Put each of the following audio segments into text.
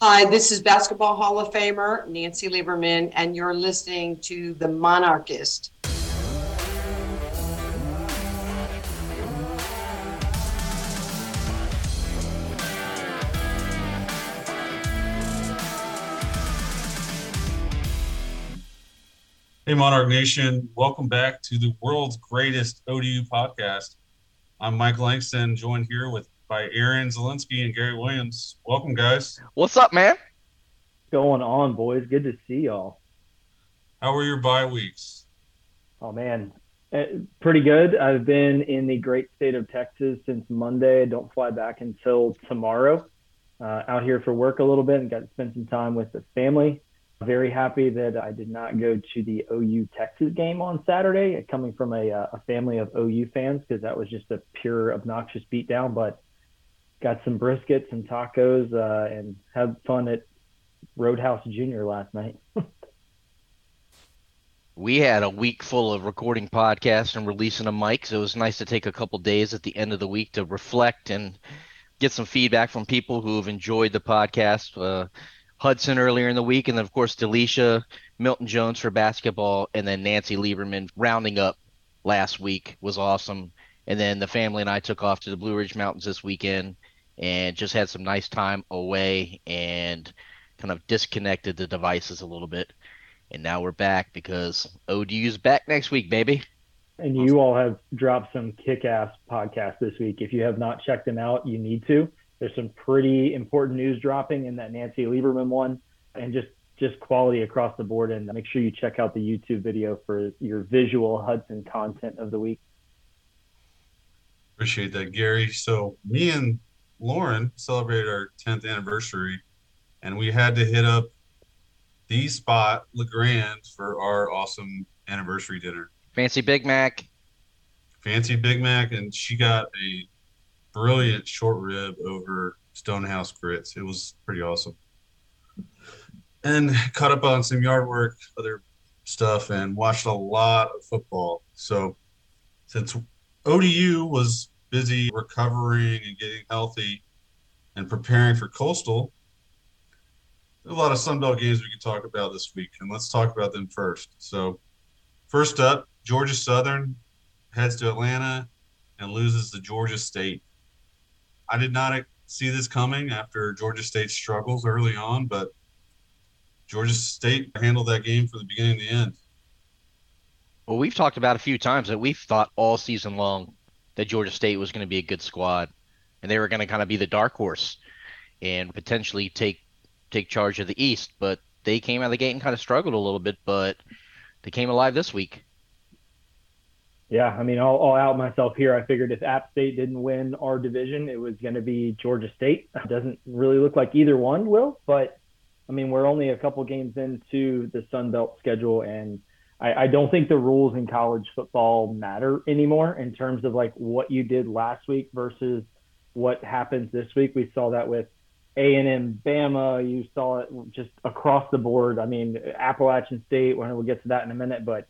Hi, this is Basketball Hall of Famer Nancy Lieberman, and you're listening to The Monarchist. Hey, Monarch Nation. Welcome back to the world's greatest ODU podcast. I'm Mike Langston, joined here with by Aaron Zielinski and Gary Williams. Welcome, guys. What's up, man? going on, boys? Good to see y'all. How were your bye weeks? Oh man, eh, pretty good. I've been in the great state of Texas since Monday. I don't fly back until tomorrow. Uh, out here for work a little bit and got to spend some time with the family. Very happy that I did not go to the OU Texas game on Saturday, coming from a, uh, a family of OU fans, because that was just a pure obnoxious beatdown. But got some briskets and tacos uh, and had fun at Roadhouse Junior last night. we had a week full of recording podcasts and releasing a mic, so it was nice to take a couple days at the end of the week to reflect and get some feedback from people who have enjoyed the podcast. Uh, Hudson earlier in the week, and then of course Delisha, Milton Jones for basketball, and then Nancy Lieberman rounding up last week was awesome. And then the family and I took off to the Blue Ridge Mountains this weekend and just had some nice time away and kind of disconnected the devices a little bit. And now we're back because ODU's back next week, baby. And you all have dropped some kick ass podcasts this week. If you have not checked them out, you need to. There's some pretty important news dropping in that Nancy Lieberman one, and just just quality across the board. And make sure you check out the YouTube video for your visual Hudson content of the week. Appreciate that, Gary. So me and Lauren celebrated our 10th anniversary, and we had to hit up the spot Legrand for our awesome anniversary dinner. Fancy Big Mac. Fancy Big Mac, and she got a brilliant short rib over Stonehouse grits. It was pretty awesome. And caught up on some yard work, other stuff, and watched a lot of football. So since ODU was busy recovering and getting healthy and preparing for Coastal, a lot of Sunbelt games we can talk about this week, and let's talk about them first. So, first up, Georgia Southern heads to Atlanta and loses to Georgia State. I did not see this coming after Georgia State's struggles early on, but Georgia State handled that game from the beginning to the end. Well, we've talked about a few times that we've thought all season long that Georgia State was going to be a good squad, and they were going to kind of be the dark horse and potentially take take charge of the East. But they came out of the gate and kind of struggled a little bit, but they came alive this week. Yeah, I mean, I'll, I'll out myself here. I figured if App State didn't win our division, it was going to be Georgia State. It doesn't really look like either one will, but I mean, we're only a couple games into the Sun Belt schedule, and I, I don't think the rules in college football matter anymore in terms of like what you did last week versus what happens this week. We saw that with A and M, Bama. You saw it just across the board. I mean, Appalachian State. We'll get to that in a minute, but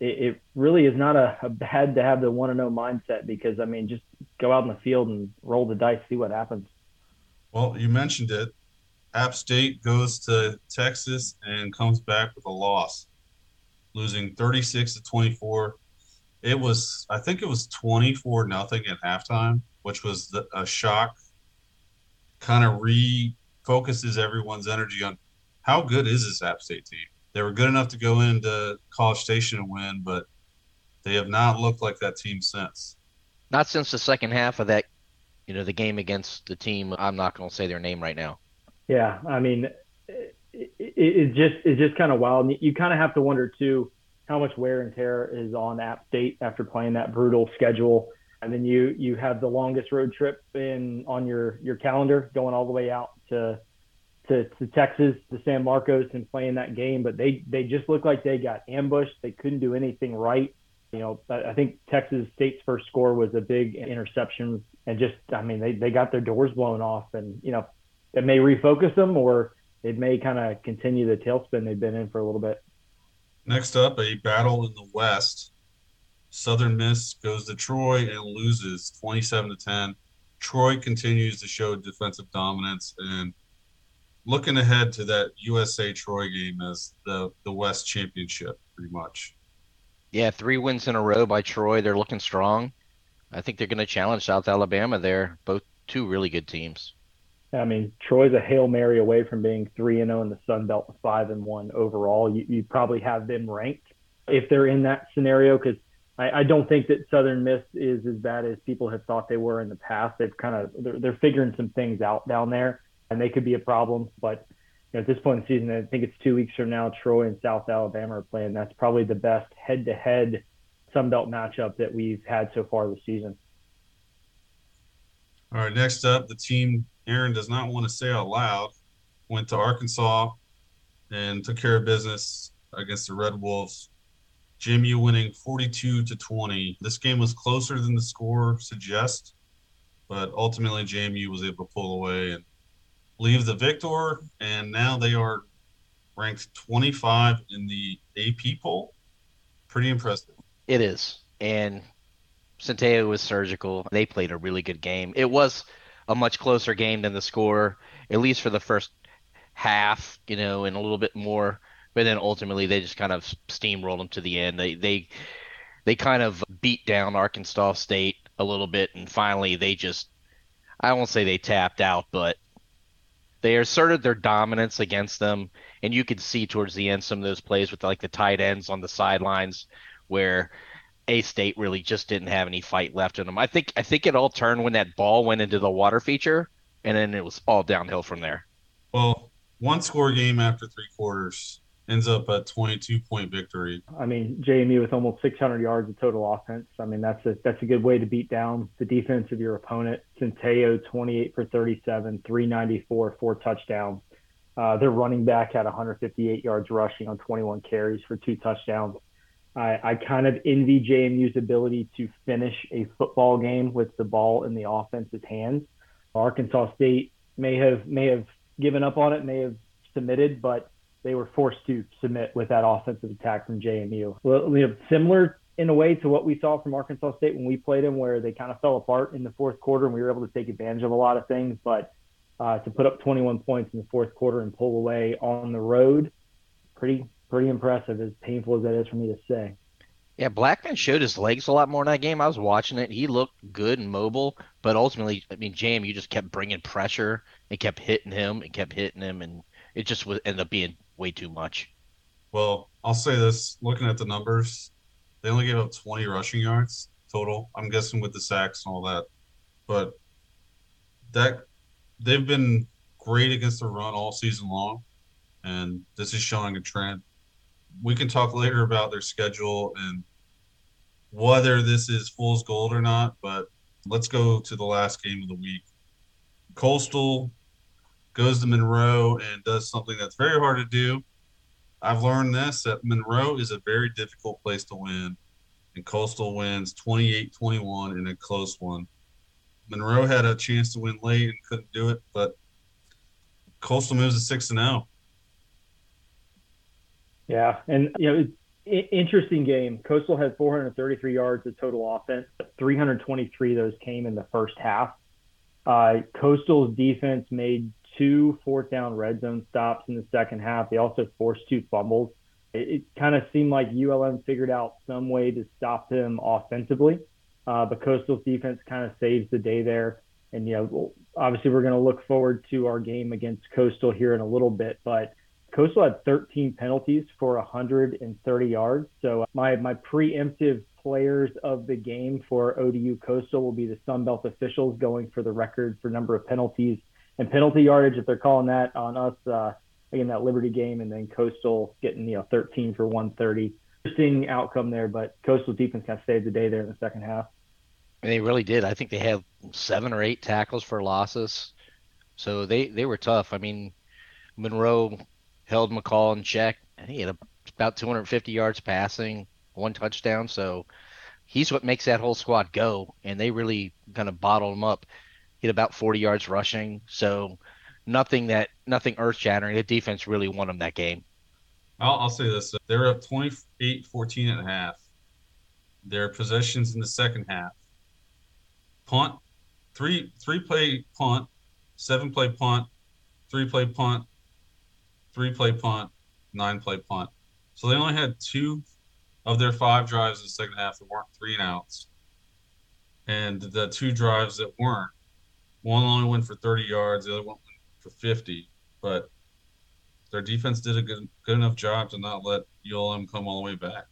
it, it really is not a, a bad to have the one and zero mindset because I mean, just go out in the field and roll the dice, see what happens. Well, you mentioned it. App State goes to Texas and comes back with a loss, losing 36 to 24. It was, I think it was 24 nothing at halftime, which was the, a shock. Kind of refocuses everyone's energy on how good is this App State team they were good enough to go into College Station and win, but they have not looked like that team since. Not since the second half of that, you know, the game against the team. I'm not going to say their name right now. Yeah, I mean, it, it, it just it's just kind of wild. You kind of have to wonder too how much wear and tear is on App State after playing that brutal schedule, and then you you have the longest road trip in on your your calendar going all the way out to to, to Texas, to San Marcos, and playing that game. But they they just looked like they got ambushed. They couldn't do anything right. You know, I think Texas State's first score was a big interception, and just I mean they they got their doors blown off, and you know it may refocus them or it may kind of continue the tailspin they've been in for a little bit. Next up, a battle in the West. Southern Miss goes to Troy and loses 27 to 10. Troy continues to show defensive dominance and looking ahead to that USA Troy game as the the West Championship, pretty much. Yeah, three wins in a row by Troy. They're looking strong. I think they're going to challenge South Alabama there. Both two really good teams. I mean, Troy's a hail mary away from being three and zero oh in the Sun Belt, five and one overall. You, you probably have them ranked if they're in that scenario because I, I, don't think that Southern Miss is as bad as people have thought they were in the past. They've kind of they're, they're figuring some things out down there, and they could be a problem. But you know, at this point in the season, I think it's two weeks from now. Troy and South Alabama are playing. That's probably the best head-to-head Sun Belt matchup that we've had so far this season. All right, next up, the team Aaron does not want to say out loud went to Arkansas and took care of business against the Red Wolves. JMU winning 42 to 20. This game was closer than the score suggests, but ultimately JMU was able to pull away and leave the victor. And now they are ranked 25 in the AP poll. Pretty impressive. It is. And Centeio was surgical. They played a really good game. It was a much closer game than the score, at least for the first half, you know, and a little bit more. But then ultimately, they just kind of steamrolled them to the end. They they they kind of beat down Arkansas State a little bit, and finally they just I won't say they tapped out, but they asserted their dominance against them, and you could see towards the end some of those plays with like the tight ends on the sidelines where a State really just didn't have any fight left in them. I think I think it all turned when that ball went into the water feature, and then it was all downhill from there. Well, one score game after three quarters ends up a 22 point victory. I mean, JMU with almost 600 yards of total offense. I mean, that's a that's a good way to beat down the defense of your opponent. Centeio 28 for 37, 394, four touchdowns. Uh, their running back had 158 yards rushing on 21 carries for two touchdowns. I, I kind of envy JMU's ability to finish a football game with the ball in the offense's hands. Arkansas State may have may have given up on it, may have submitted, but they were forced to submit with that offensive attack from JMU. Well, you know, similar in a way to what we saw from Arkansas State when we played them, where they kind of fell apart in the fourth quarter and we were able to take advantage of a lot of things. But uh, to put up 21 points in the fourth quarter and pull away on the road, pretty pretty impressive, as painful as that is for me to say. Yeah, Blackman showed his legs a lot more in that game. I was watching it. He looked good and mobile, but ultimately, I mean, JMU just kept bringing pressure and kept hitting him and kept hitting him, and it just was ended up being way too much. Well, I'll say this: looking at the numbers, they only gave up 20 rushing yards total. I'm guessing with the sacks and all that, but that they've been great against the run all season long, and this is showing a trend we can talk later about their schedule and whether this is fool's gold or not, but let's go to the last game of the week. Coastal goes to Monroe and does something that's very hard to do. I've learned this that Monroe is a very difficult place to win, and Coastal wins 28 21 in a close one. Monroe had a chance to win late and couldn't do it, but Coastal moves to 6 and 0. Yeah, and you know, interesting game. Coastal had 433 yards of total offense. 323 of those came in the first half. Uh, Coastal's defense made two fourth down red zone stops in the second half. They also forced two fumbles. It, it kind of seemed like ULM figured out some way to stop them offensively, uh, but Coastal's defense kind of saves the day there. And you know, obviously, we're going to look forward to our game against Coastal here in a little bit, but Coastal had 13 penalties for 130 yards. So my my preemptive players of the game for ODU Coastal will be the Sun Belt officials going for the record for number of penalties and penalty yardage if they're calling that on us uh, in that Liberty game, and then Coastal getting you know 13 for 130. Interesting outcome there, but Coastal defense kind of saved the day there in the second half. And they really did. I think they had seven or eight tackles for losses, so they they were tough. I mean, Monroe held McCall in check. and He had about 250 yards passing, one touchdown. So he's what makes that whole squad go. And they really kind of bottled him up. He had about 40 yards rushing. So nothing that nothing earth shattering. The defense really won them that game. I'll, I'll say this: they're up 28-14 and a half. Their possessions in the second half: punt, three three play punt, seven play punt, three play punt, three play punt, nine play punt. So they only had two of their five drives in the second half that weren't three and outs. And the two drives that weren't, one only went for 30 yards, the other one went for 50. But their defense did a good good enough job to not let ULM come all the way back.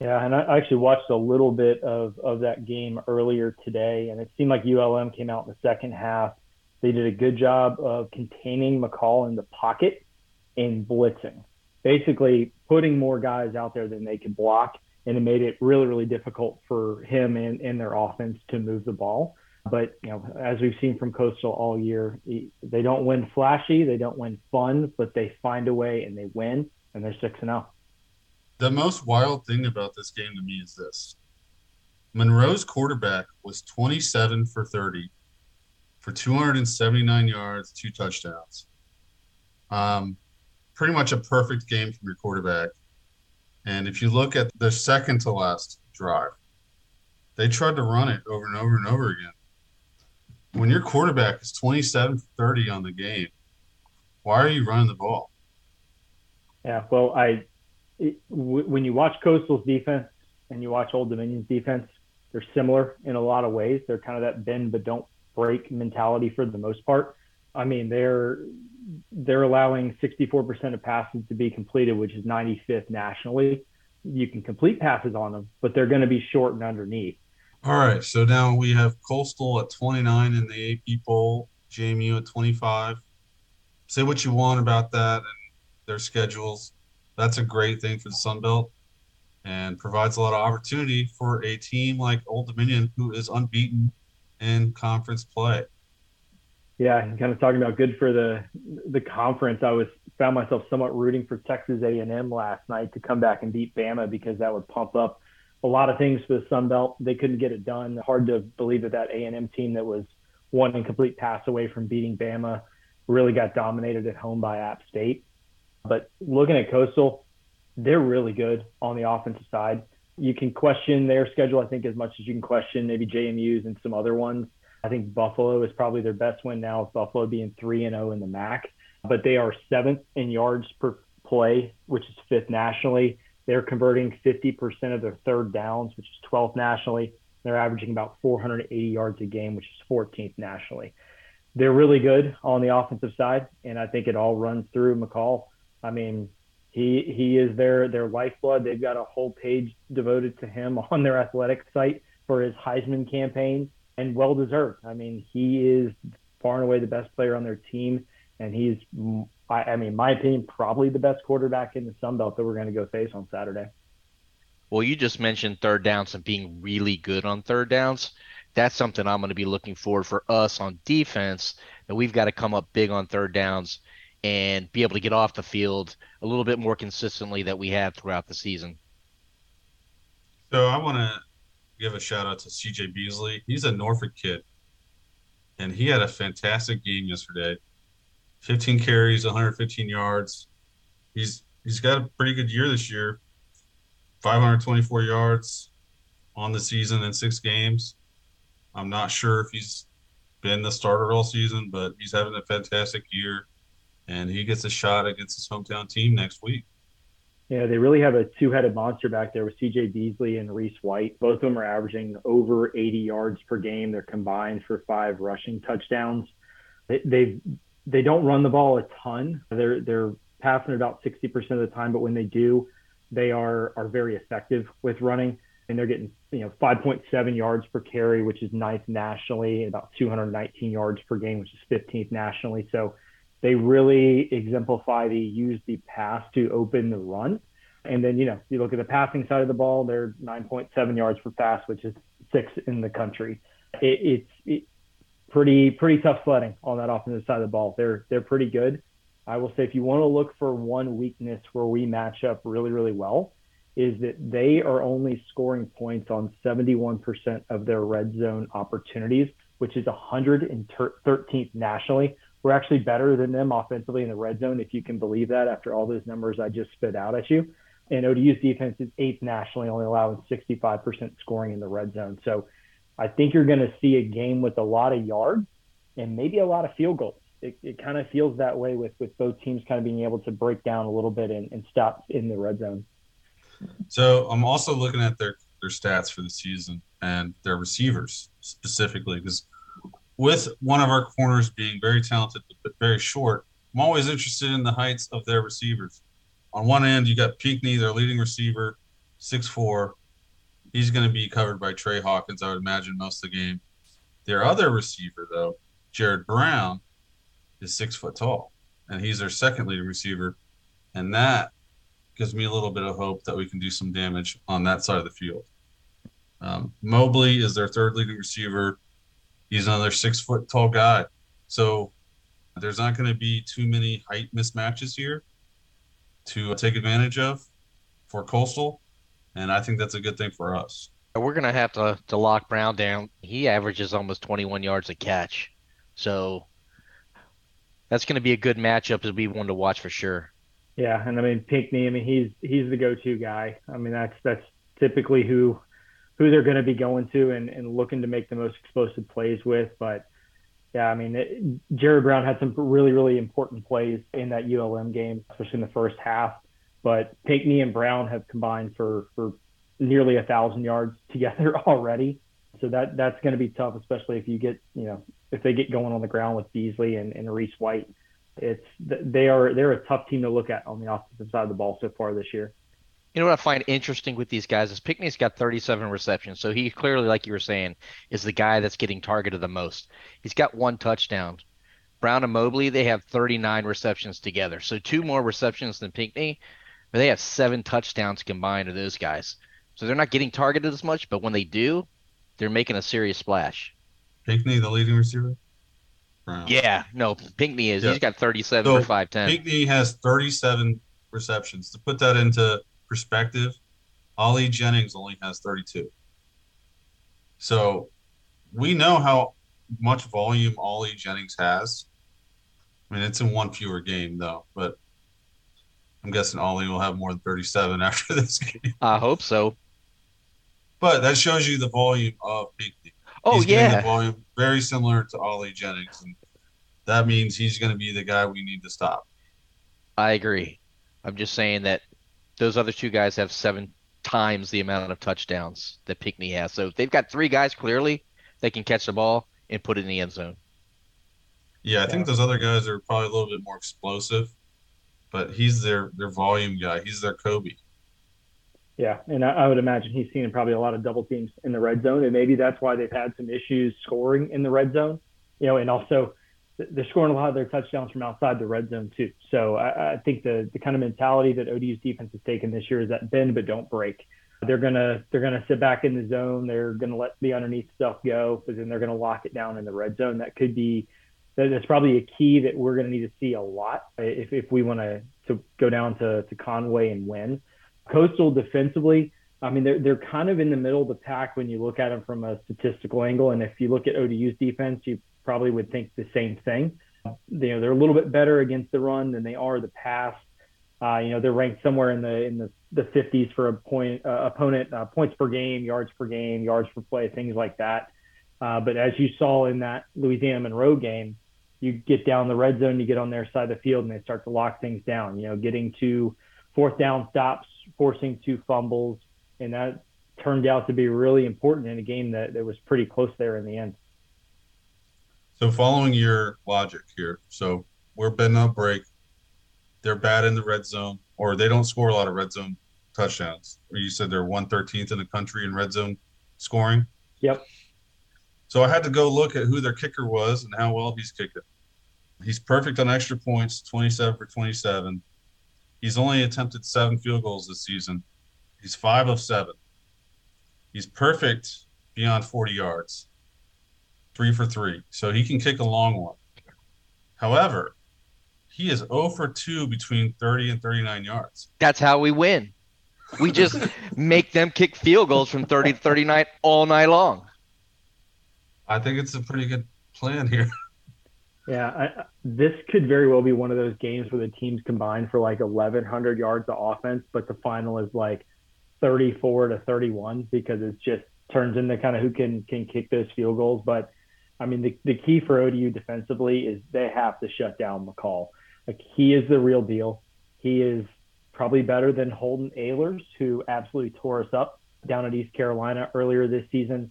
Yeah, and I actually watched a little bit of, of that game earlier today, and it seemed like ULM came out in the second half. They did a good job of containing McCall in the pocket and blitzing, basically putting more guys out there than they could block, and it made it really, really difficult for him and, and their offense to move the ball. But you know, as we've seen from Coastal all year, they don't win flashy, they don't win fun, but they find a way and they win, and they're six and zero. Oh. The most wild thing about this game to me is this: Monroe's quarterback was 27 for 30 for 279 yards, two touchdowns. Um, pretty much a perfect game from your quarterback. And if you look at the second to last drive, they tried to run it over and over and over again when your quarterback is 27 30 on the game, why are you running the ball? Yeah, well, I it, w- when you watch Coastal's defense and you watch Old Dominion's defense, they're similar in a lot of ways. They're kind of that bend but don't break mentality for the most part. I mean, they're they're allowing 64% of passes to be completed, which is 95th nationally. You can complete passes on them, but they're going to be short and underneath. All right, so now we have Coastal at 29 in the AP poll, JMU at 25. Say what you want about that and their schedules. That's a great thing for the Sun Belt and provides a lot of opportunity for a team like Old Dominion who is unbeaten in conference play. Yeah, and kind of talking about good for the the conference. I was found myself somewhat rooting for Texas A&M last night to come back and beat Bama because that would pump up a lot of things for the Sun Belt. They couldn't get it done. Hard to believe that that A&M team that was one incomplete pass away from beating Bama really got dominated at home by App State. But looking at Coastal, they're really good on the offensive side. You can question their schedule, I think, as much as you can question maybe JMU's and some other ones. I think Buffalo is probably their best win now, with Buffalo being 3 and 0 in the MAC. But they are seventh in yards per play, which is fifth nationally. They're converting 50% of their third downs, which is 12th nationally. They're averaging about 480 yards a game, which is 14th nationally. They're really good on the offensive side, and I think it all runs through McCall. I mean, he he is their their lifeblood. They've got a whole page devoted to him on their athletic site for his Heisman campaign, and well deserved. I mean, he is far and away the best player on their team, and he's I, I mean, my opinion, probably the best quarterback in the Sun Belt that we're going to go face on Saturday. Well, you just mentioned third downs and being really good on third downs. That's something I'm going to be looking forward for us on defense. That we've got to come up big on third downs and be able to get off the field a little bit more consistently that we have throughout the season. So I want to give a shout out to CJ Beasley. He's a Norfolk kid, and he had a fantastic game yesterday. 15 carries, 115 yards. He's he's got a pretty good year this year. 524 yards on the season in six games. I'm not sure if he's been the starter all season, but he's having a fantastic year, and he gets a shot against his hometown team next week. Yeah, they really have a two-headed monster back there with C.J. Beasley and Reese White. Both of them are averaging over 80 yards per game. They're combined for five rushing touchdowns. They, they don't run the ball a ton. They're they're passing about 60% of the time, but when they do, they are are very effective with running. And they're getting you know 5.7 yards per carry, which is ninth nationally, about 219 yards per game, which is 15th nationally. So they really exemplify the use the pass to open the run. And then, you know, you look at the passing side of the ball, they're 9.7 yards per pass, which is sixth in the country. It, it's it, pretty pretty tough sledding on that offensive side of the ball. They're they're pretty good. I will say if you want to look for one weakness where we match up really really well, is that they are only scoring points on 71% of their red zone opportunities, which is 113th nationally. We're actually better than them offensively in the red zone, if you can believe that. After all those numbers I just spit out at you, and ODU's defense is eighth nationally, only allowing 65% scoring in the red zone. So I think you're going to see a game with a lot of yards and maybe a lot of field goals. it, it kind of feels that way with with both teams kind of being able to break down a little bit and, and stop in the red zone. So I'm also looking at their their stats for the season and their receivers specifically because with one of our corners being very talented but very short, I'm always interested in the heights of their receivers. On one end, you got Pinckney, their leading receiver, six four. He's going to be covered by Trey Hawkins, I would imagine, most of the game. Their other receiver, though, Jared Brown, is six foot tall, and he's their second leading receiver, and that gives me a little bit of hope that we can do some damage on that side of the field. Um, Mobley is their third leading receiver. He's another six foot tall guy. So there's not going to be too many height mismatches here to take advantage of for Coastal. And I think that's a good thing for us. We're gonna have to to lock Brown down. He averages almost 21 yards a catch, so that's gonna be a good matchup. It'll be one to watch for sure. Yeah, and I mean Pinckney. I mean he's he's the go-to guy. I mean that's that's typically who who they're going to be going to and, and looking to make the most explosive plays with. But yeah, I mean it, Jared Brown had some really really important plays in that ULM game, especially in the first half. But Pinckney and Brown have combined for for nearly a thousand yards together already. So that that's going to be tough, especially if you get you know if they get going on the ground with Beasley and, and Reese White it's they are they're a tough team to look at on the offensive side of the ball so far this year. You know what I find interesting with these guys is Pinckney's got 37 receptions, so he clearly, like you were saying, is the guy that's getting targeted the most. He's got one touchdown. Brown and Mobley they have 39 receptions together, so two more receptions than Pinckney, but they have seven touchdowns combined of those guys. So they're not getting targeted as much, but when they do, they're making a serious splash. Pinckney, the leading receiver. Brown. Yeah, no, Pinckney is. Yeah. He's got 37 so for 5'10. Pinckney has 37 receptions. To put that into perspective, Ali Jennings only has 32. So we know how much volume Ali Jennings has. I mean, it's in one fewer game, though, but I'm guessing Ali will have more than 37 after this game. I hope so. But that shows you the volume of Pinckney. Oh he's yeah, volume very similar to Ali Jennings, and that means he's going to be the guy we need to stop. I agree. I'm just saying that those other two guys have seven times the amount of touchdowns that Pinckney has. So they've got three guys clearly that can catch the ball and put it in the end zone. Yeah, I think those other guys are probably a little bit more explosive, but he's their their volume guy. He's their Kobe. Yeah, and I, I, would imagine he's seen probably a lot of double teams in the red zone, and maybe that's why they've had some issues scoring in the red zone. You know, and also they're scoring a lot of their touchdowns from outside the red zone too. So I, I think the the kind of mentality that ODU's defense has taken this year is that bend but don't break. They're gonna they're gonna sit back in the zone. They're gonna let the underneath stuff go, but then they're gonna lock it down in the red zone. That could be that's probably a key that we're gonna need to see a lot if if we want to to go down to to Conway and win. Coastal defensively, I mean, they're they're kind of in the middle of the pack when you look at them from a statistical angle. And if you look at ODU's defense, you probably would think the same thing. You know, they're a little bit better against the run than they are the pass. Uh, you know, they're ranked somewhere in the in the, the 50s for a point uh, opponent uh, points per game, yards per game, yards per play, things like that. Uh, but as you saw in that Louisiana Monroe game, you get down the red zone, you get on their side of the field, and they start to lock things down. You know, getting to fourth down stops, forcing two fumbles, and that turned out to be really important in a game that, that was pretty close there in the end. So following your logic here, so we're betting on break. They're bad in the red zone, or they don't score a lot of red zone touchdowns. Or you said they're 113th in the country in red zone scoring. Yep. So I had to go look at who their kicker was and how well he's kicking. He's perfect on extra points, 27 for 27. He's only attempted seven field goals this season. He's five of seven. He's perfect beyond 40 yards, three for three. So he can kick a long one. However, he is 0 for 2 between 30 and 39 yards. That's how we win. We just make them kick field goals from 30 to 39 all night long. I think it's a pretty good plan here. Yeah, I, this could very well be one of those games where the teams combine for like 1,100 yards of offense, but the final is like 34 to 31 because it just turns into kind of who can can kick those field goals. But I mean, the, the key for ODU defensively is they have to shut down McCall. Like he is the real deal. He is probably better than Holden Ahlers, who absolutely tore us up down at East Carolina earlier this season.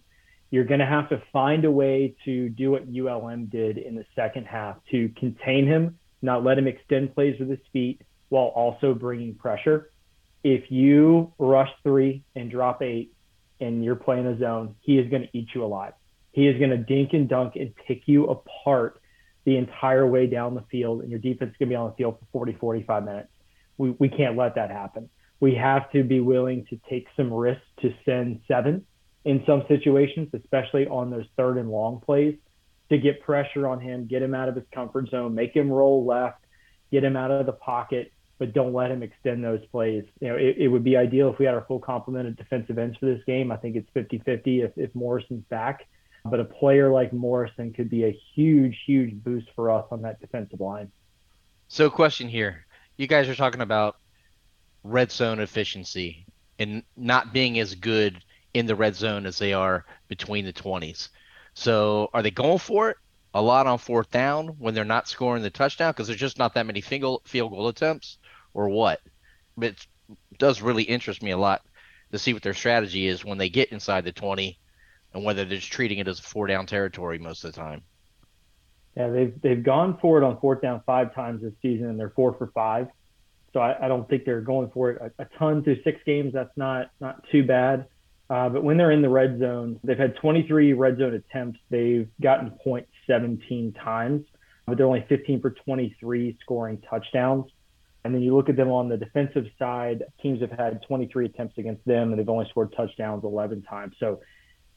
You're going to have to find a way to do what ULM did in the second half to contain him, not let him extend plays with his feet while also bringing pressure. If you rush three and drop eight and you're playing a zone, he is going to eat you alive. He is going to dink and dunk and pick you apart the entire way down the field, and your defense is going to be on the field for 40, 45 minutes. We, we can't let that happen. We have to be willing to take some risks to send seven in some situations, especially on those third and long plays, to get pressure on him, get him out of his comfort zone, make him roll left, get him out of the pocket, but don't let him extend those plays. You know, it, it would be ideal if we had our full complement of defensive ends for this game. I think it's 50 50 if, if Morrison's back. But a player like Morrison could be a huge, huge boost for us on that defensive line. So, question here: You guys are talking about red zone efficiency and not being as good in the red zone as they are between the 20s. So, are they going for it a lot on fourth down when they're not scoring the touchdown because there's just not that many field goal attempts, or what? But it does really interest me a lot to see what their strategy is when they get inside the 20 and whether they're just treating it as four down territory most of the time. Yeah, they've they've gone for it on fourth down five times this season, and they're four for five. So I, I don't think they're going for it a, a, ton through six games. That's not not too bad. Uh, but when they're in the red zone, they've had 23 red zone attempts. They've gotten points 17 times, but they're only 15 for 23 scoring touchdowns. And then you look at them on the defensive side, teams have had 23 attempts against them, and they've only scored touchdowns 11 times. So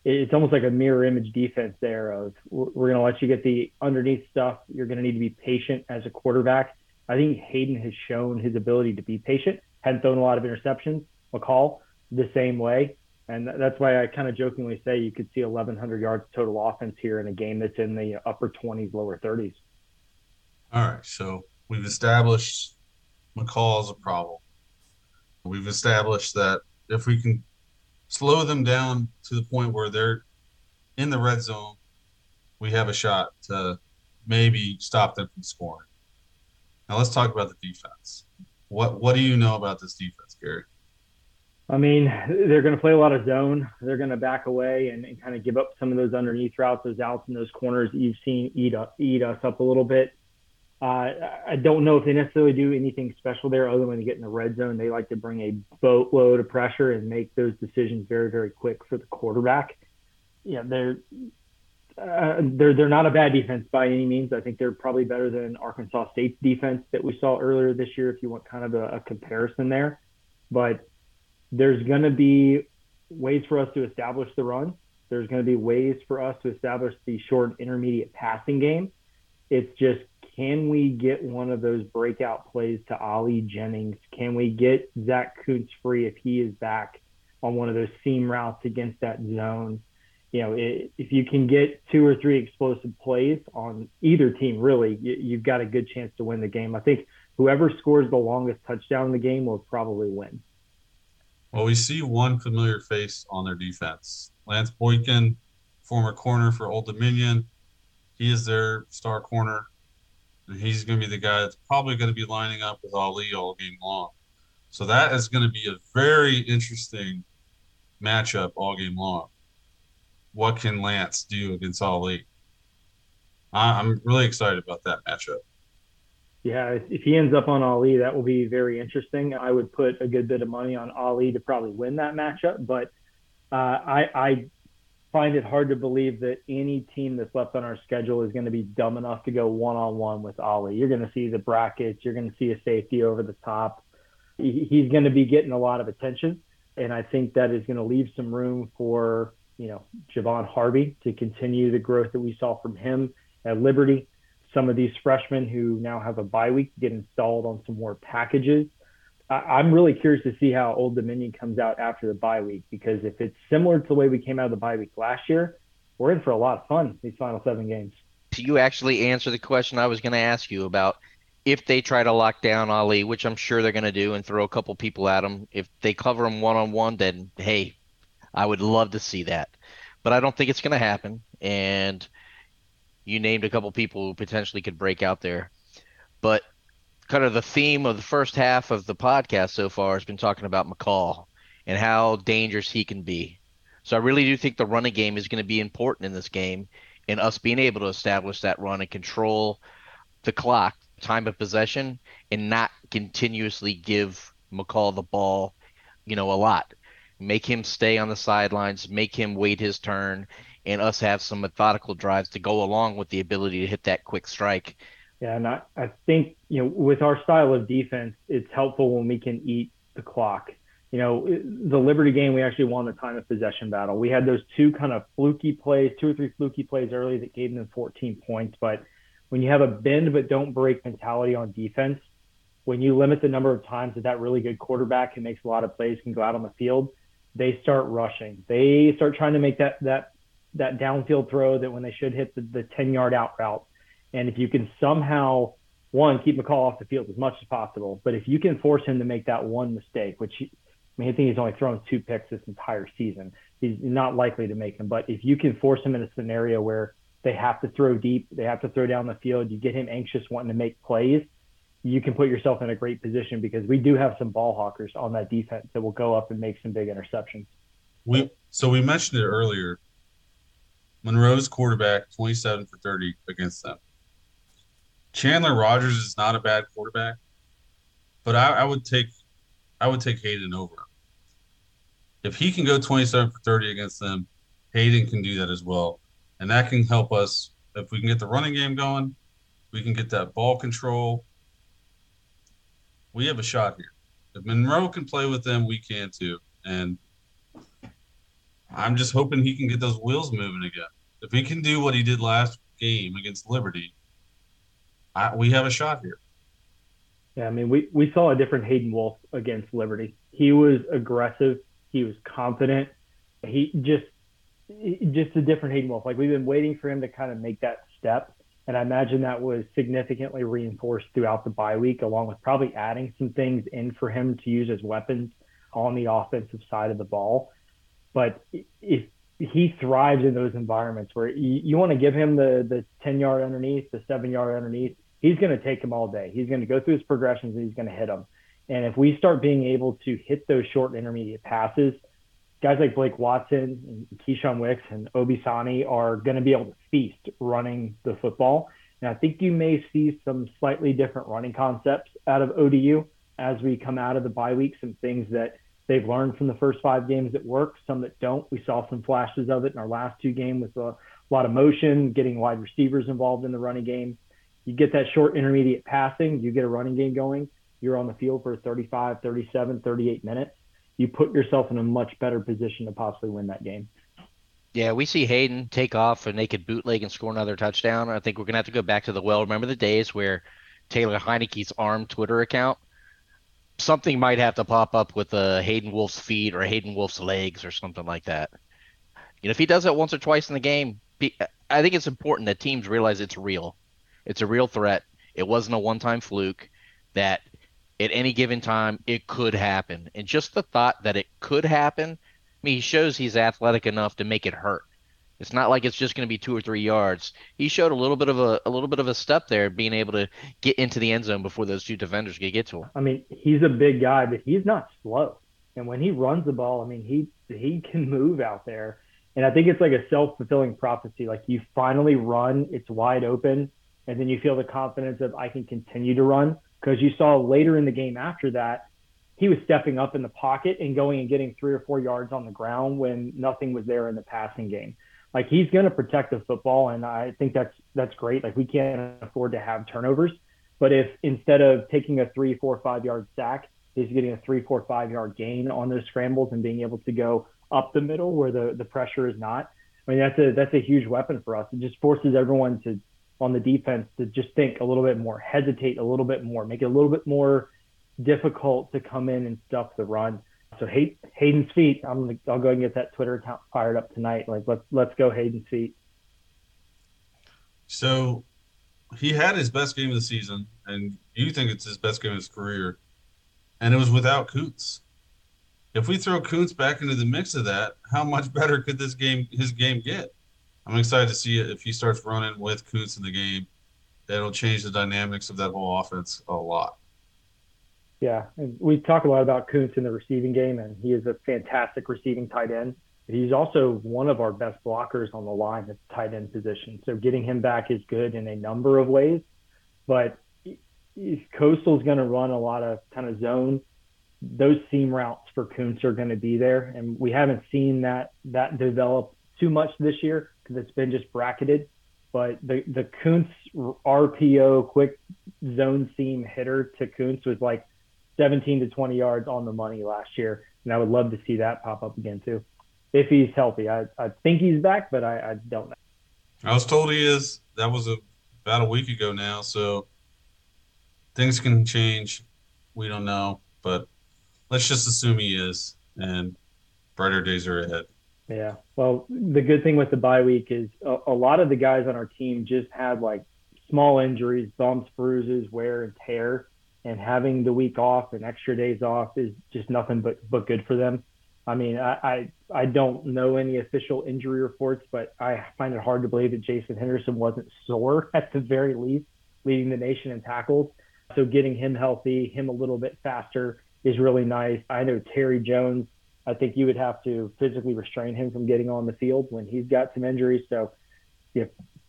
it's almost like a mirror image defense there of we're going to let you get the underneath stuff. You're going to need to be patient as a quarterback. I think Hayden has shown his ability to be patient. Hadn't thrown a lot of interceptions. McCall the same way, and that's why I kind of jokingly say you could see 1,100 yards total offense here in a game that's in the upper 20s, lower 30s. All right, so we've established McCall is a problem. We've established that if we can slow them down to the point where they're in the red zone, we have a shot to maybe stop them from scoring. Now let's talk about the defense. What what do you know about this defense, Gary? I mean, they're going to play a lot of zone. They're going to back away and, and, kind of give up some of those underneath routes, those outs and those corners you've seen eat up, eat us up a little bit. Uh, I don't know if they necessarily do anything special there other than when they get in the red zone. They like to bring a boatload of pressure and make those decisions very, very quick for the quarterback. Yeah, they're uh, they're they're not a bad defense by any means. I think they're probably better than Arkansas State's defense that we saw earlier this year. If you want kind of a, a comparison there, but there's going to be ways for us to establish the run. There's going to be ways for us to establish the short intermediate passing game. It's just can we get one of those breakout plays to Ali Jennings? Can we get Zach Kuntz free if he is back on one of those seam routes against that zone? You know, it, if you can get two or three explosive plays on either team, really, you, you've got a good chance to win the game. I think whoever scores the longest touchdown in the game will probably win. Well, we see one familiar face on their defense. Lance Boykin, former corner for Old Dominion. He is their star corner he's going to be the guy that's probably going to be lining up with Ali all game long. So that is going to be a very interesting matchup all game long. What can Lance do against Ali? I'm really excited about that matchup. Yeah, if he ends up on Ali, that will be very interesting. I would put a good bit of money on Ali to probably win that matchup, but uh, I, I find it hard to believe that any team that's left on our schedule is going to be dumb enough to go one on one with Ali. You're going to see the brackets, you're going to see a safety over the top. He's going to be getting a lot of attention, and I think that is going to leave some room for you know Javon Harvey to continue the growth that we saw from him at Liberty. Some of these freshmen who now have a bye week get installed on some more packages I'm really curious to see how Old Dominion comes out after the bye week because if it's similar to the way we came out of the bye week last year, we're in for a lot of fun these final seven games. You actually answer the question I was going to ask you about if they try to lock down Ali, which I'm sure they're going to do, and throw a couple people at him. If they cover him one on one, then hey, I would love to see that. But I don't think it's going to happen. And You named a couple people who potentially could break out there. But kind of the theme of the first half of the podcast so far has been talking about McCall and how dangerous he can be. So I really do think the running game is going to be important in this game and us being able to establish that run and control the clock, time of possession, and not continuously give McCall the ball, you know, a lot. Make him stay on the sidelines, make him wait his turn, and us have some methodical drives to go along with the ability to hit that quick strike. Yeah, and I, I think, you know, with our style of defense, it's helpful when we can eat the clock. You know, the Liberty game, we actually won the time of possession battle. We had those two kind of fluky plays, two or three fluky plays early that gave them 14 points. But when you have a bend but don't break mentality on defense, when you limit the number of times that that really good quarterback who makes a lot of plays can go out on the field, they start rushing. They start trying to make that that that downfield throw that when they should hit the, the 10 yard out route. And if you can somehow one keep McCall off the field as much as possible, but if you can force him to make that one mistake, which he, I mean, I think he's only thrown two picks this entire season. He's not likely to make them, but if you can force him in a scenario where they have to throw deep, they have to throw down the field, you get him anxious wanting to make plays, you can put yourself in a great position because we do have some ball hawkers on that defense that will go up and make some big interceptions. We so we mentioned it earlier. Monroe's quarterback, 27 for 30 against them. Chandler Rogers is not a bad quarterback, but I, I would take I would take Hayden over. If he can go 27 for 30 against them, Hayden can do that as well. And that can help us if we can get the running game going, we can get that ball control. We have a shot here. If Monroe can play with them, we can too. And I'm just hoping he can get those wheels moving again. If he can do what he did last game against Liberty, I, we have a shot here. Yeah, I mean, we, we saw a different Hayden Wolff against Liberty. He was aggressive. He was confident. He just just a different Hayden Wolff. Like we've been waiting for him to kind of make that step, and I imagine that was significantly reinforced throughout the bye week, along with probably adding some things in for him to use as weapons on the offensive side of the ball. But if he thrives in those environments where you, you want to give him the the 10 yard underneath, the seven yard underneath, he's going to take them all day. He's going to go through his progressions and he's going to hit them. And if we start being able to hit those short intermediate passes, guys like Blake Watson and Keyshawn Wicks and Obi Sani are going to be able to feast running the football. And I think you may see some slightly different running concepts out of ODU as we come out of the bye week, some things that they've learned from the first five games that work, some that don't. We saw some flashes of it in our last two games with a lot of motion, getting wide receivers involved in the running game you get that short intermediate passing, you get a running game going, you're on the field for 35, 37, 38 minutes. You put yourself in a much better position to possibly win that game. Yeah, we see Hayden take off a naked bootleg and score another touchdown. I think we're gonna have to go back to the well. Remember the days where Taylor Heinicke's arm Twitter account? Something might have to pop up with a Hayden Wolff's feet or Hayden Wolff's legs or something like that. You know, if he does it once or twice in the game, I think it's important that teams realize it's real. It's a real threat. It wasn't a one time fluke that at any given time it could happen. And just the thought that it could happen, I mean, he shows he's athletic enough to make it hurt. It's not like it's just going to be two or three yards. He showed a little bit of a, a little bit of a step there, being able to get into the end zone before those two defenders could get to him. I mean, he's a big guy, but he's not slow. And when he runs the ball, I mean, he he can move out there. And I think it's like a self fulfilling prophecy. Like you finally run, it's wide open, and then you feel the confidence of I can continue to run because you saw later in the game after that he was stepping up in the pocket and going and getting three or four yards on the ground when nothing was there in the passing game. Like he's going to protect the football, and I think that's that's great. Like we can't afford to have turnovers, but if instead of taking a three, four, five yard sack, he's getting a three, four, five yard gain on those scrambles and being able to go up the middle where the the pressure is not. I mean that's a that's a huge weapon for us. It just forces everyone to on the defense to just think a little bit more, hesitate a little bit more, make it a little bit more difficult to come in and stuff the run. So Hayden's feet. I'm gonna, I'll go and get that Twitter account fired up tonight. Like let's let's go Hayden's feet. So he had his best game of the season, and you think it's his best game of his career, and it was without Kuntz. If we throw Kuntz back into the mix of that, how much better could this game his game get? I'm excited to see if he starts running with Kuntz in the game. It'll change the dynamics of that whole offense a lot. Yeah, and we talk a lot about Kuntz in the receiving game, and he is a fantastic receiving tight end. He's also one of our best blockers on the line at the tight end position. So getting him back is good in a number of ways. But if Coastal's going to run a lot of kind of zone, those seam routes for Kuntz are going to be there, and we haven't seen that that develop too much this year it's been just bracketed. But the the Kuntz RPO quick zone seam hitter to Kuntz was like 17 to 20 yards on the money last year. And I would love to see that pop up again too. If he's healthy. I, I think he's back, but I, I don't know. I was told he is. That was a, about a week ago now. So things can change. We don't know. But let's just assume he is. And brighter days are ahead. Yeah. Well, the good thing with the bye week is a, a lot of the guys on our team just had like small injuries, bumps, bruises, wear and tear and having the week off and extra days off is just nothing but but good for them. I mean, I, I I don't know any official injury reports, but I find it hard to believe that Jason Henderson wasn't sore at the very least, leading the nation in tackles. So getting him healthy, him a little bit faster is really nice. I know Terry Jones. I think you would have to physically restrain him from getting on the field when he's got some injuries. So,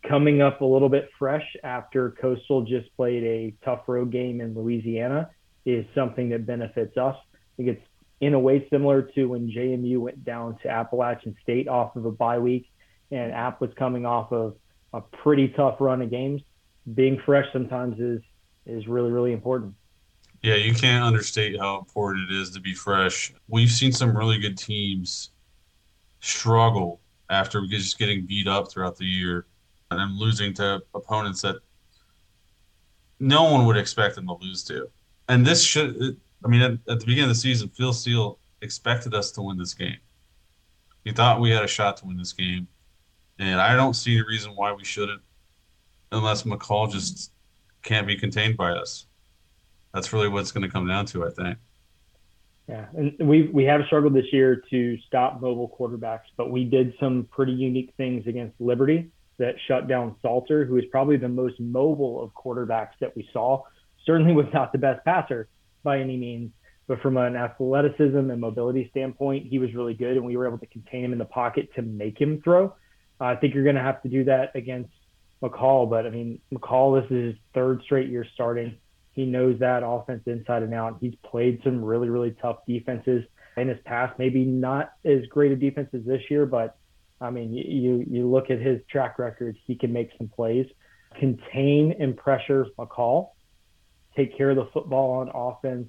coming up a little bit fresh after Coastal just played a tough road game in Louisiana is something that benefits us. I think it's in a way similar to when JMU went down to Appalachian State off of a bye week and App was coming off of a pretty tough run of games. Being fresh sometimes is is really really important. Yeah, you can't understate how important it is to be fresh. We've seen some really good teams struggle after just getting beat up throughout the year and I'm losing to opponents that no one would expect them to lose to. And this should, I mean, at, at, the beginning of the season, Phil Steele expected us to win this game. He thought we had a shot to win this game. And I don't see a reason why we shouldn't, unless McCall just can't be contained by us. That's really what's going to come down to, I think. Yeah, and we we have struggled this year to stop mobile quarterbacks, but we did some pretty unique things against Liberty that shut down Salter, who is probably the most mobile of quarterbacks that we saw. Certainly was not the best passer by any means, but from an athleticism and mobility standpoint, he was really good, and we were able to contain him in the pocket to make him throw. Uh, I think you're going to have to do that against McCall, but I mean, McCall, this is his third straight year starting. He knows that offense inside and out. He's played some really, really tough defenses in his past. Maybe not as great a defense as this year, but I mean, you you look at his track record, he can make some plays, contain and pressure McCall, take care of the football on offense,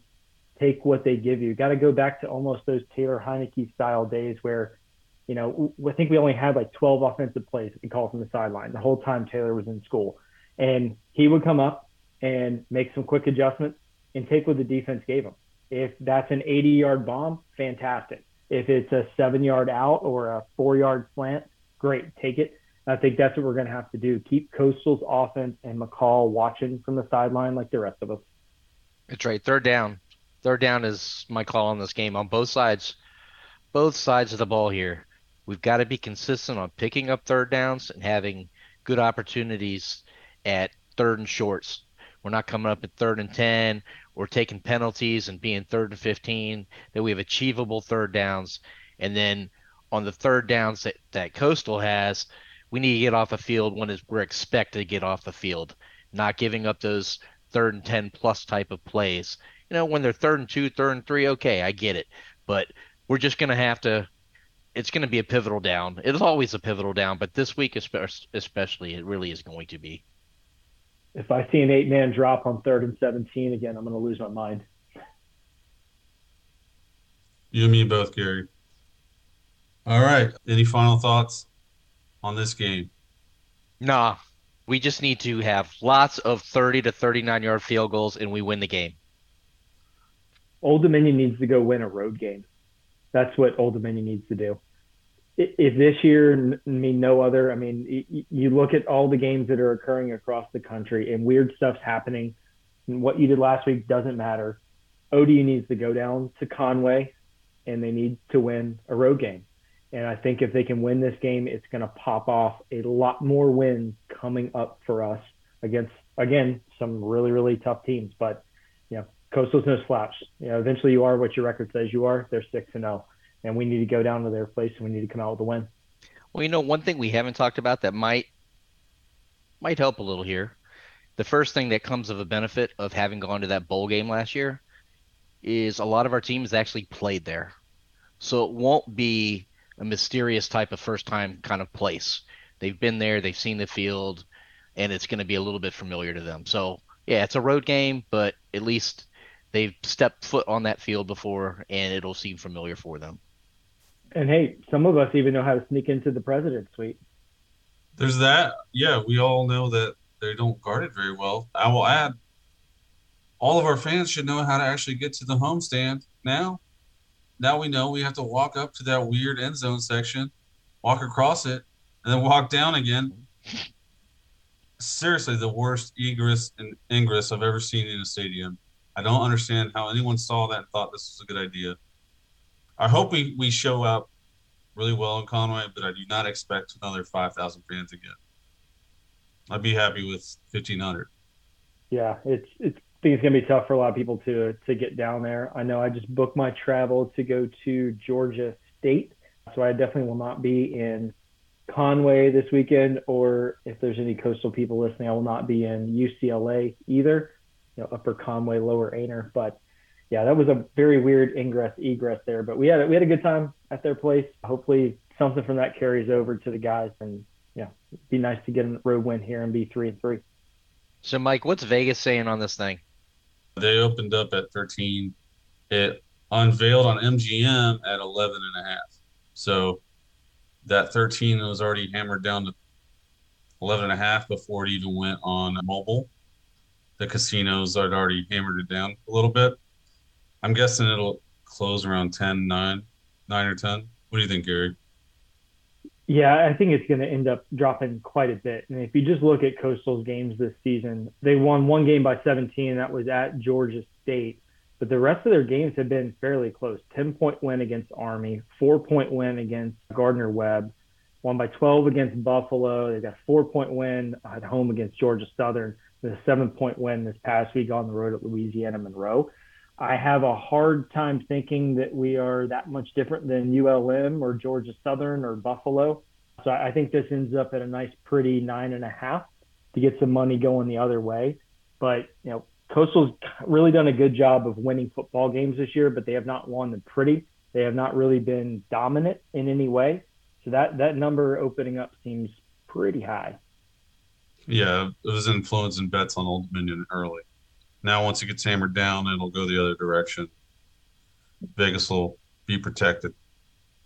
take what they give you. Got to go back to almost those Taylor Heinicke style days where, you know, I think we only had like 12 offensive plays called from the sideline the whole time Taylor was in school, and he would come up and make some quick adjustments and take what the defense gave them. If that's an 80 yard bomb, fantastic. If it's a seven yard out or a four yard slant, great, take it. I think that's what we're going to have to do. Keep Coastal's offense and McCall watching from the sideline like the rest of us. That's right. Third down. Third down is my call on this game on both sides. Both sides of the ball here. We've got to be consistent on picking up third downs and having good opportunities at third and shorts. We're not coming up at third and 10 we're taking penalties and being third and 15, that we have achievable third downs. And then on the third downs that, that Coastal has, we need to get off the field when we're expected to get off the field, not giving up those third and 10 plus type of plays. You know, when they're third and two, third and three, okay, I get it. But we're just going to have to, it's going to be a pivotal down. It's always a pivotal down, but this week especially, it really is going to be if I see an eight man drop on third and 17 again, I'm going to lose my mind. You and me both, Gary. All right. Any final thoughts on this game? Nah. We just need to have lots of 30 to 39 yard field goals and we win the game. Old Dominion needs to go win a road game. That's what Old Dominion needs to do if this year, I mean, no other, I mean, you look at all the games that are occurring across the country and weird stuff's happening. And what you did last week doesn't matter. ODU needs to go down to Conway and they need to win a road game. And I think if they can win this game, it's going to pop off a lot more wins coming up for us against, again, some really, really tough teams. But, you know, Coastal's no slouch. You know, eventually you are what your record says you are. They're 6 and 0. And we need to go down to their place and we need to come out with a win. Well, you know, one thing we haven't talked about that might might help a little here. The first thing that comes of a benefit of having gone to that bowl game last year is a lot of our teams actually played there. So it won't be a mysterious type of first time kind of place. They've been there, they've seen the field, and it's going to be a little bit familiar to them. So, yeah, it's a road game, but at least they've stepped foot on that field before and it'll seem familiar for them. And hey, some of us even know how to sneak into the president's suite. There's that. Yeah, we all know that they don't guard it very well. I will add, all of our fans should know how to actually get to the homestand now. Now we know we have to walk up to that weird end zone section, walk across it, and then walk down again. Seriously, the worst egress and ingress I've ever seen in a stadium. I don't understand how anyone saw that and thought this was a good idea. I hope we, we show up really well in Conway, but I do not expect another 5,000 fans again. I'd be happy with 1,500. Yeah, it's it's I think it's gonna be tough for a lot of people to to get down there. I know I just booked my travel to go to Georgia State, so I definitely will not be in Conway this weekend, or if there's any coastal people listening, I will not be in UCLA either. You know, Upper Conway, Lower Aynor, but yeah, that was a very weird ingress egress there. But we had a, we had a good time at their place. Hopefully, something from that carries over to the guys, and yeah, it'd be nice to get a road win here and be three and three. So, Mike, what's Vegas saying on this thing? They opened up at 13. It unveiled on MGM at 11 and a half. So that 13 was already hammered down to 11 and a half before it even went on mobile. The casinos had already hammered it down a little bit. I'm guessing it'll close around 10, 9, 9 or 10. What do you think, Gary? Yeah, I think it's going to end up dropping quite a bit. And if you just look at Coastal's games this season, they won one game by 17. That was at Georgia State. But the rest of their games have been fairly close 10 point win against Army, four point win against Gardner Webb, one by 12 against Buffalo. They got four point win at home against Georgia Southern, a seven point win this past week on the road at Louisiana Monroe. I have a hard time thinking that we are that much different than ULM or Georgia Southern or Buffalo. So I think this ends up at a nice, pretty nine and a half to get some money going the other way. But you know, Coastal's really done a good job of winning football games this year, but they have not won them pretty. They have not really been dominant in any way. So that that number opening up seems pretty high. Yeah, it was influencing bets on Old Dominion early. Now, once it gets hammered down, it'll go the other direction. Vegas will be protected.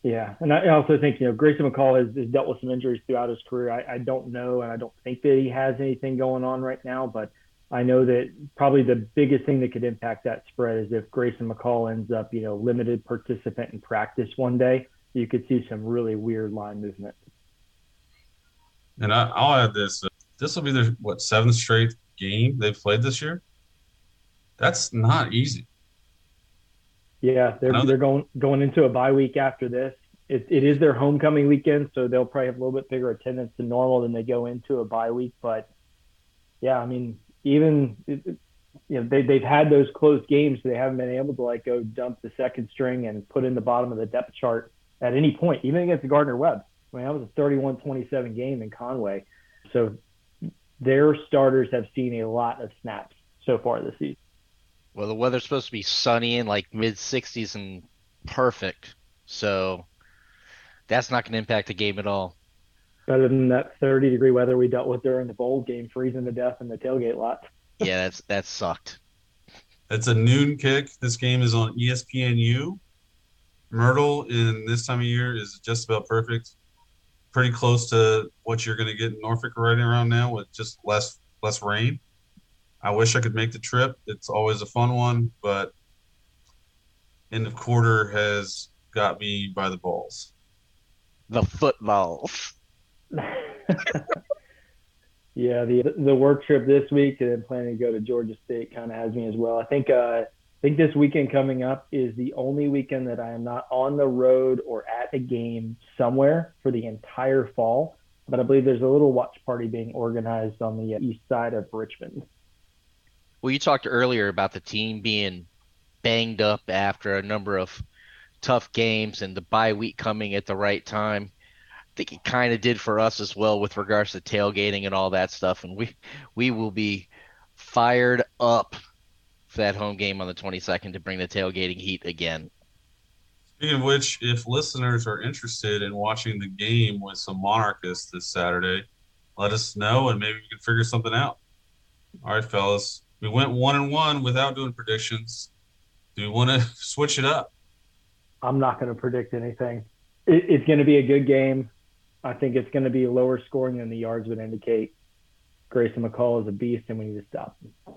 Yeah, and I also think you know Grayson McCall has, has dealt with some injuries throughout his career. I, I, don't know, and I don't think that he has anything going on right now. But I know that probably the biggest thing that could impact that spread is if Grayson McCall ends up you know limited participant in practice one day. You could see some really weird line movement. And I, will add this: uh, this will be their what seventh straight game they've played this year. That's not easy. Yeah, they're they're going going into a bye week after this. It, it is their homecoming weekend, so they'll probably have a little bit bigger attendance than normal than they go into a bye week. But yeah, I mean, even you know they they've had those close games, so they haven't been able to like go dump the second string and put in the bottom of the depth chart at any point, even against the Gardner Webb. I mean, that was a 31-27 game in Conway, so their starters have seen a lot of snaps so far this season. Well, the weather's supposed to be sunny and like mid 60s and perfect. So that's not going to impact the game at all. Better than that 30 degree weather we dealt with during the bowl game, freezing to death in the tailgate lot. yeah, that's that sucked. It's a noon kick. This game is on ESPNU. Myrtle in this time of year is just about perfect. Pretty close to what you're going to get in Norfolk right around now with just less less rain. I wish I could make the trip. It's always a fun one, but end of quarter has got me by the balls. The footballs. yeah, the the work trip this week and then planning to go to Georgia State kind of has me as well. I think uh, I think this weekend coming up is the only weekend that I am not on the road or at a game somewhere for the entire fall. But I believe there's a little watch party being organized on the east side of Richmond. Well, you talked earlier about the team being banged up after a number of tough games and the bye week coming at the right time. I think it kind of did for us as well with regards to tailgating and all that stuff. And we we will be fired up for that home game on the 22nd to bring the tailgating heat again. Speaking of which, if listeners are interested in watching the game with some monarchists this Saturday, let us know and maybe we can figure something out. All right, fellas. We went one and one without doing predictions. Do we want to switch it up? I'm not going to predict anything. It, it's going to be a good game. I think it's going to be lower scoring than the yards would indicate. Grayson McCall is a beast, and we need to stop him.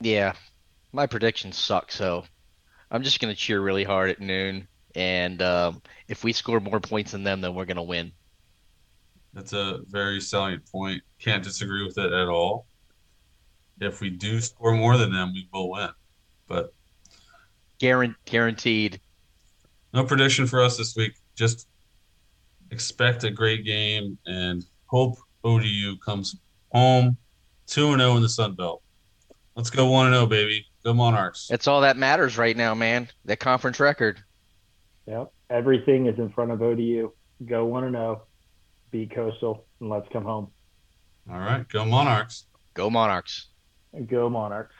Yeah, my predictions suck, so I'm just going to cheer really hard at noon. And um, if we score more points than them, then we're going to win. That's a very salient point. Can't disagree with it at all. If we do score more than them, we will win. But guaranteed. No prediction for us this week. Just expect a great game and hope ODU comes home 2 0 in the Sun Belt. Let's go 1 0, baby. Go Monarchs. That's all that matters right now, man. That conference record. Yep. Everything is in front of ODU. Go 1 0, beat Coastal, and let's come home. All right. Go Monarchs. Go Monarchs. Go Monarchs.